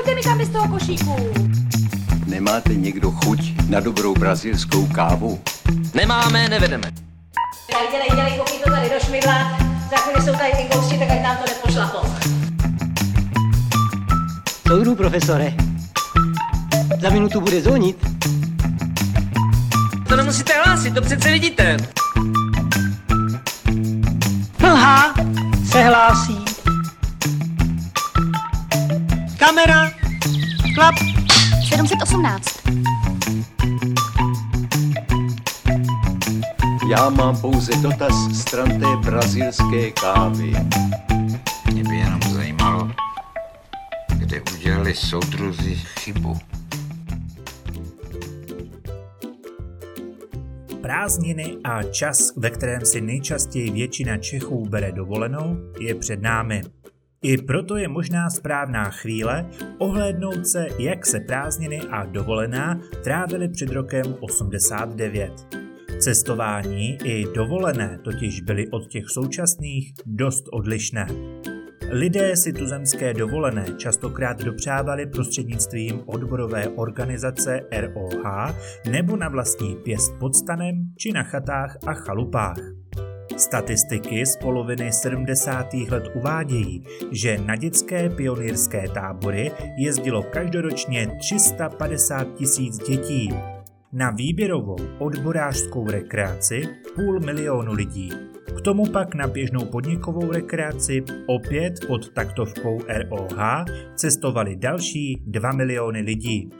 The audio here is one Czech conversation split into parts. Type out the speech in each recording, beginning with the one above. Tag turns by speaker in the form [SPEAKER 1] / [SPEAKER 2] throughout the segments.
[SPEAKER 1] Nechoďte mi tam bez toho košíku.
[SPEAKER 2] Nemáte někdo chuť na dobrou brazilskou kávu?
[SPEAKER 3] Nemáme, nevedeme.
[SPEAKER 1] Dělej, dělej, dělej, koukni to tady do šmidla. Za chvíli jsou tady ty gosti, tak ať nám to nepošlapou.
[SPEAKER 4] Soudru, profesore. Za minutu bude zvonit.
[SPEAKER 3] To nemusíte hlásit, to přece vidíte.
[SPEAKER 4] Mlha se hlásí. Kamera. Klap.
[SPEAKER 5] 718.
[SPEAKER 2] Já mám pouze dotaz stran té brazilské kávy.
[SPEAKER 6] Mě by jenom zajímalo, kde udělali soudruzi chybu.
[SPEAKER 7] Prázdniny a čas, ve kterém si nejčastěji většina Čechů bere dovolenou, je před námi. I proto je možná správná chvíle ohlédnout se, jak se prázdniny a dovolená trávily před rokem 89. Cestování i dovolené totiž byly od těch současných dost odlišné. Lidé si tuzemské dovolené častokrát dopřávali prostřednictvím odborové organizace ROH nebo na vlastní pěst pod stanem či na chatách a chalupách. Statistiky z poloviny 70. let uvádějí, že na dětské pionýrské tábory jezdilo každoročně 350 tisíc dětí. Na výběrovou odborářskou rekreaci půl milionu lidí. K tomu pak na běžnou podnikovou rekreaci opět pod taktovkou ROH cestovali další 2 miliony lidí.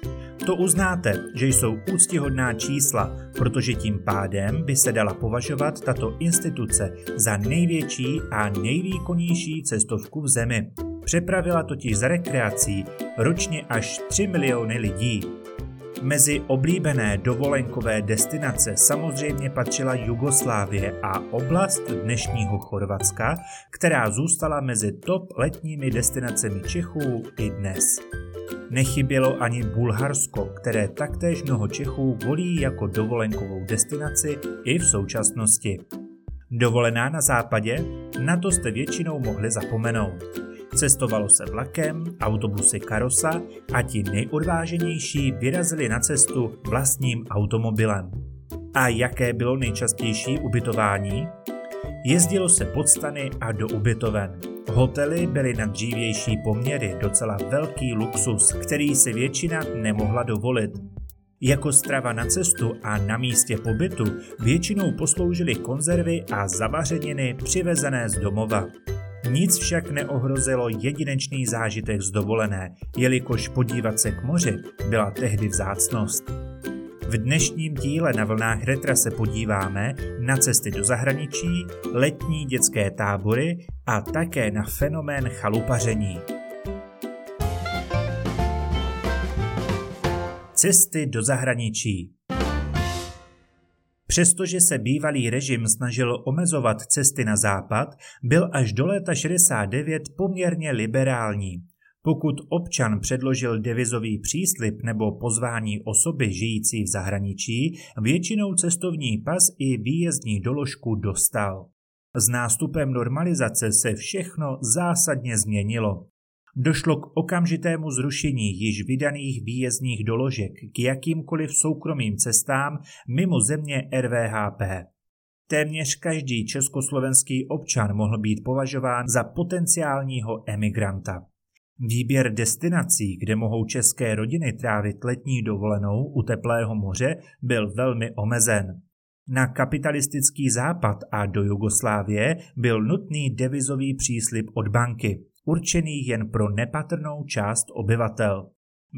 [SPEAKER 7] To uznáte, že jsou úctihodná čísla, protože tím pádem by se dala považovat tato instituce za největší a nejvýkonnější cestovku v zemi. Přepravila totiž za rekreací ročně až 3 miliony lidí. Mezi oblíbené dovolenkové destinace samozřejmě patřila Jugoslávie a oblast dnešního Chorvatska, která zůstala mezi top letními destinacemi Čechů i dnes. Nechybělo ani Bulharsko, které taktéž mnoho Čechů volí jako dovolenkovou destinaci i v současnosti. Dovolená na západě? Na to jste většinou mohli zapomenout. Cestovalo se vlakem, autobusy Karosa a ti nejodváženější vyrazili na cestu vlastním automobilem. A jaké bylo nejčastější ubytování? Jezdilo se pod stany a do ubytoven. Hotely byly na dřívější poměry docela velký luxus, který si většina nemohla dovolit. Jako strava na cestu a na místě pobytu většinou posloužily konzervy a zavařeniny přivezené z domova. Nic však neohrozilo jedinečný zážitek z dovolené, jelikož podívat se k moři byla tehdy vzácnost. V dnešním díle na vlnách retra se podíváme na cesty do zahraničí, letní dětské tábory a také na fenomén chalupaření. Cesty do zahraničí Přestože se bývalý režim snažil omezovat cesty na západ, byl až do léta 69 poměrně liberální. Pokud občan předložil devizový příslip nebo pozvání osoby žijící v zahraničí, většinou cestovní pas i výjezdní doložku dostal. S nástupem normalizace se všechno zásadně změnilo. Došlo k okamžitému zrušení již vydaných výjezdních doložek k jakýmkoliv soukromým cestám mimo země RVHP. Téměř každý československý občan mohl být považován za potenciálního emigranta. Výběr destinací, kde mohou české rodiny trávit letní dovolenou u teplého moře, byl velmi omezen. Na kapitalistický západ a do Jugoslávie byl nutný devizový příslip od banky, určený jen pro nepatrnou část obyvatel.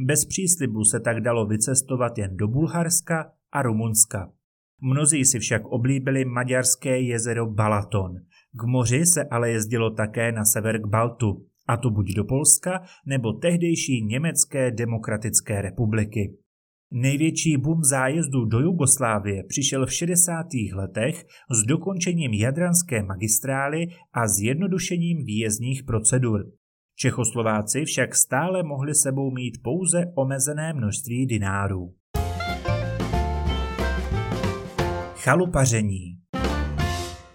[SPEAKER 7] Bez příslibu se tak dalo vycestovat jen do Bulharska a Rumunska. Mnozí si však oblíbili maďarské jezero Balaton. K moři se ale jezdilo také na sever k Baltu, a to buď do Polska nebo tehdejší Německé demokratické republiky. Největší boom zájezdů do Jugoslávie přišel v 60. letech s dokončením jadranské magistrály a zjednodušením výjezdních procedur. Čechoslováci však stále mohli sebou mít pouze omezené množství dinárů. Chalupaření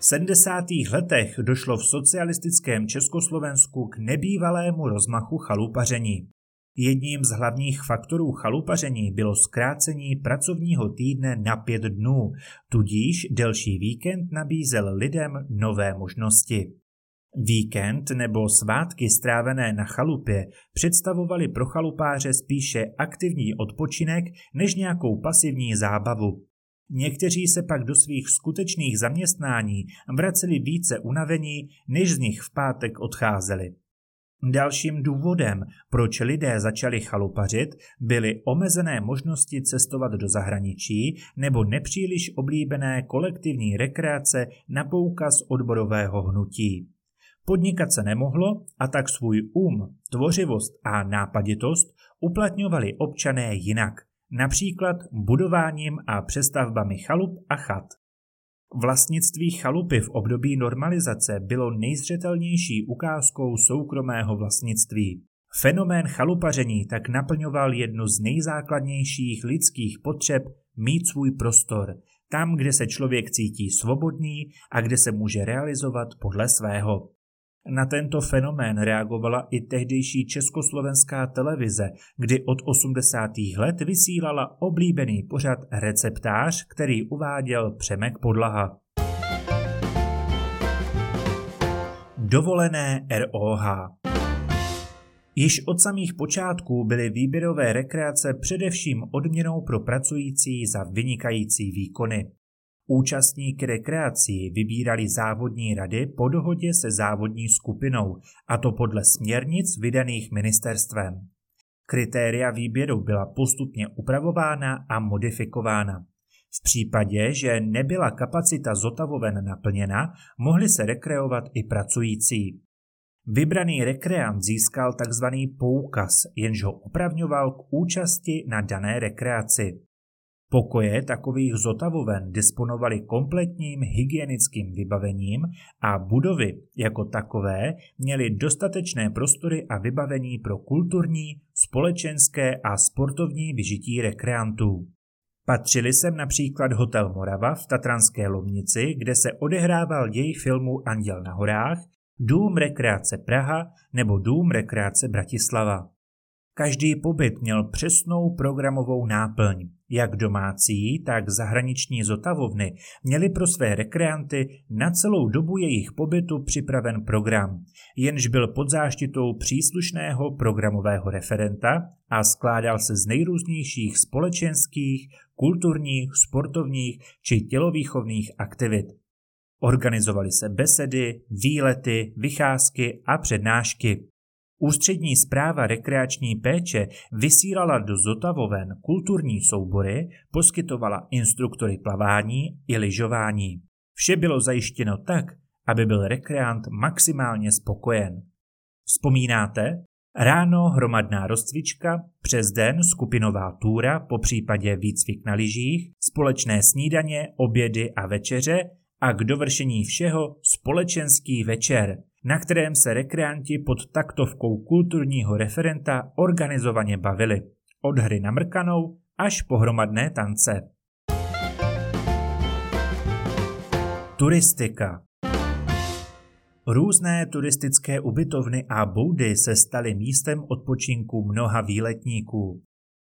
[SPEAKER 7] 70. letech došlo v socialistickém Československu k nebývalému rozmachu chalupaření. Jedním z hlavních faktorů chalupaření bylo zkrácení pracovního týdne na pět dnů, tudíž delší víkend nabízel lidem nové možnosti. Víkend nebo svátky strávené na chalupě představovaly pro chalupáře spíše aktivní odpočinek než nějakou pasivní zábavu. Někteří se pak do svých skutečných zaměstnání vraceli více unavení, než z nich v pátek odcházeli. Dalším důvodem, proč lidé začali chalupařit, byly omezené možnosti cestovat do zahraničí nebo nepříliš oblíbené kolektivní rekreace na poukaz odborového hnutí. Podnikat se nemohlo a tak svůj um, tvořivost a nápaditost uplatňovali občané jinak, například budováním a přestavbami chalup a chat. Vlastnictví chalupy v období normalizace bylo nejzřetelnější ukázkou soukromého vlastnictví. Fenomén chalupaření tak naplňoval jednu z nejzákladnějších lidských potřeb mít svůj prostor, tam, kde se člověk cítí svobodný a kde se může realizovat podle svého. Na tento fenomén reagovala i tehdejší československá televize, kdy od 80. let vysílala oblíbený pořad Receptář, který uváděl Přemek Podlaha. Dovolené ROH Již od samých počátků byly výběrové rekreace především odměnou pro pracující za vynikající výkony. Účastníky rekreací vybírali závodní rady po dohodě se závodní skupinou, a to podle směrnic vydaných ministerstvem. Kritéria výběru byla postupně upravována a modifikována. V případě, že nebyla kapacita zotavoven naplněna, mohli se rekreovat i pracující. Vybraný rekreant získal tzv. poukaz, jenž ho opravňoval k účasti na dané rekreaci. Pokoje takových zotavoven disponovaly kompletním hygienickým vybavením a budovy jako takové měly dostatečné prostory a vybavení pro kulturní, společenské a sportovní vyžití rekreantů. Patřili sem například Hotel Morava v Tatranské Lomnici, kde se odehrával děj filmu Anděl na horách, Dům rekreace Praha nebo Dům rekreace Bratislava. Každý pobyt měl přesnou programovou náplň. Jak domácí, tak zahraniční zotavovny měly pro své rekreanty na celou dobu jejich pobytu připraven program, jenž byl pod záštitou příslušného programového referenta a skládal se z nejrůznějších společenských, kulturních, sportovních či tělovýchovných aktivit. Organizovaly se besedy, výlety, vycházky a přednášky. Ústřední zpráva rekreační péče vysílala do Zotavoven kulturní soubory, poskytovala instruktory plavání i lyžování. Vše bylo zajištěno tak, aby byl rekreant maximálně spokojen. Vzpomínáte? Ráno hromadná rozcvička, přes den skupinová túra, po případě výcvik na lyžích, společné snídaně, obědy a večeře a k dovršení všeho společenský večer, na kterém se rekreanti pod taktovkou kulturního referenta organizovaně bavili. Od hry na mrkanou až po hromadné tance. Turistika Různé turistické ubytovny a boudy se staly místem odpočinku mnoha výletníků.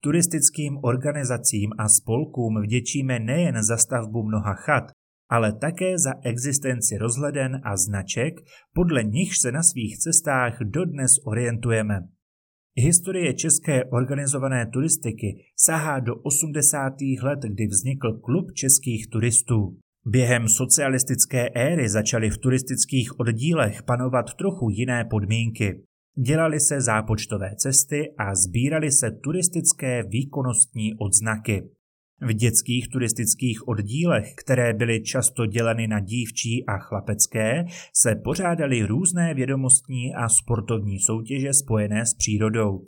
[SPEAKER 7] Turistickým organizacím a spolkům vděčíme nejen za stavbu mnoha chat, ale také za existenci rozhleden a značek, podle nichž se na svých cestách dodnes orientujeme. Historie české organizované turistiky sahá do 80. let, kdy vznikl klub českých turistů. Během socialistické éry začaly v turistických oddílech panovat trochu jiné podmínky. Dělaly se zápočtové cesty a sbíraly se turistické výkonnostní odznaky. V dětských turistických oddílech, které byly často děleny na dívčí a chlapecké, se pořádaly různé vědomostní a sportovní soutěže spojené s přírodou.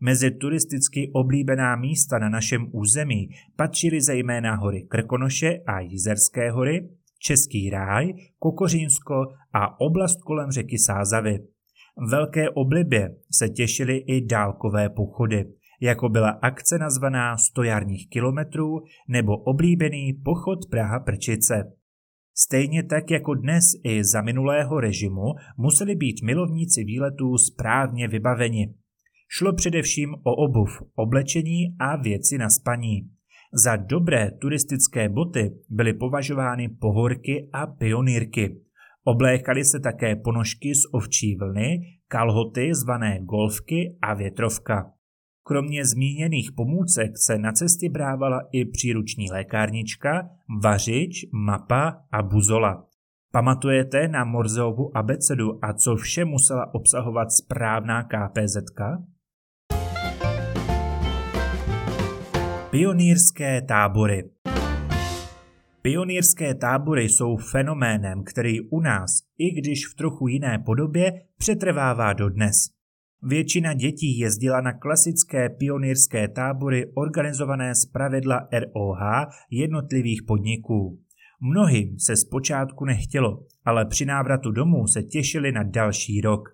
[SPEAKER 7] Mezi turisticky oblíbená místa na našem území patřily zejména hory Krkonoše a Jizerské hory, Český ráj, Kokořínsko a oblast kolem řeky Sázavy. Velké oblibě se těšily i dálkové pochody – jako byla akce nazvaná 100 jarních kilometrů nebo oblíbený pochod Praha Prčice. Stejně tak jako dnes i za minulého režimu museli být milovníci výletů správně vybaveni. Šlo především o obuv, oblečení a věci na spaní. Za dobré turistické boty byly považovány pohorky a pionýrky. Oblékaly se také ponožky z ovčí vlny, kalhoty zvané golfky a větrovka. Kromě zmíněných pomůcek se na cestě brávala i příruční lékárnička, vařič, mapa a buzola. Pamatujete na Morzeovu abecedu a co vše musela obsahovat správná KPZ? Pionýrské tábory Pionýrské tábory jsou fenoménem, který u nás, i když v trochu jiné podobě, přetrvává dodnes. Většina dětí jezdila na klasické pionýrské tábory organizované z pravidla ROH jednotlivých podniků. Mnohým se zpočátku nechtělo, ale při návratu domů se těšili na další rok.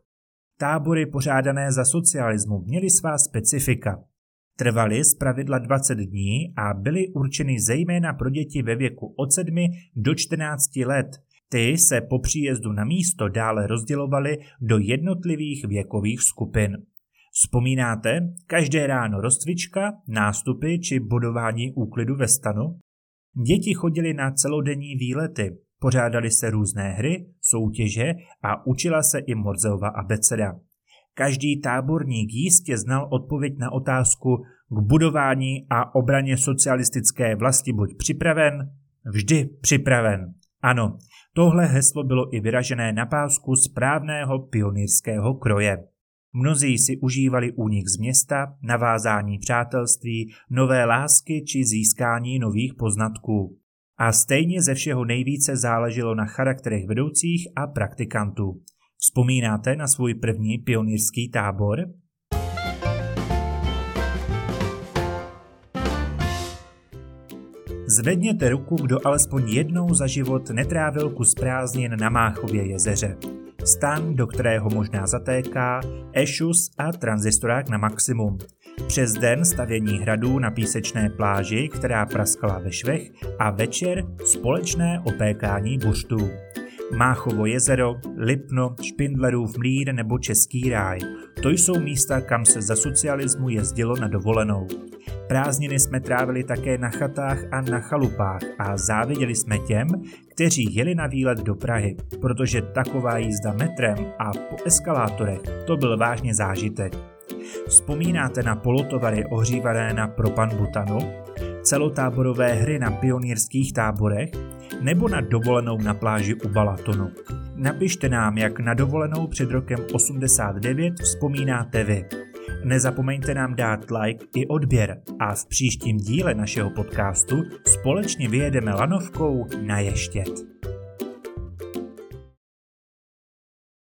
[SPEAKER 7] Tábory pořádané za socialismu měly svá specifika. Trvaly z pravidla 20 dní a byly určeny zejména pro děti ve věku od 7 do 14 let. Ty se po příjezdu na místo dále rozdělovaly do jednotlivých věkových skupin. Vzpomínáte každé ráno rozcvička, nástupy či bodování úklidu ve stanu? Děti chodili na celodenní výlety, pořádali se různé hry, soutěže a učila se i Morzeova abeceda. Každý táborník jistě znal odpověď na otázku k budování a obraně socialistické vlasti buď připraven, vždy připraven. Ano, tohle heslo bylo i vyražené na pásku správného pionýrského kroje. Mnozí si užívali únik z města, navázání přátelství, nové lásky či získání nových poznatků. A stejně ze všeho nejvíce záleželo na charakterech vedoucích a praktikantů. Vzpomínáte na svůj první pionýrský tábor? Zvedněte ruku, kdo alespoň jednou za život netrávil kus prázdnin na Máchově jezeře. Stan, do kterého možná zatéká, ešus a tranzistorák na maximum. Přes den stavění hradů na písečné pláži, která praskala ve švech a večer společné opékání buštů. Máchovo jezero, Lipno, Špindlerův mlín nebo Český ráj. To jsou místa, kam se za socialismu jezdilo na dovolenou. Prázdniny jsme trávili také na chatách a na chalupách a záviděli jsme těm, kteří jeli na výlet do Prahy, protože taková jízda metrem a po eskalátorech to byl vážně zážitek. Vzpomínáte na polotovary ohřívané na propan-butanu? Celotáborové hry na pionýrských táborech? nebo na dovolenou na pláži u Balatonu. Napište nám, jak na dovolenou před rokem 89 vzpomínáte vy. Nezapomeňte nám dát like i odběr a v příštím díle našeho podcastu společně vyjedeme lanovkou na ještět.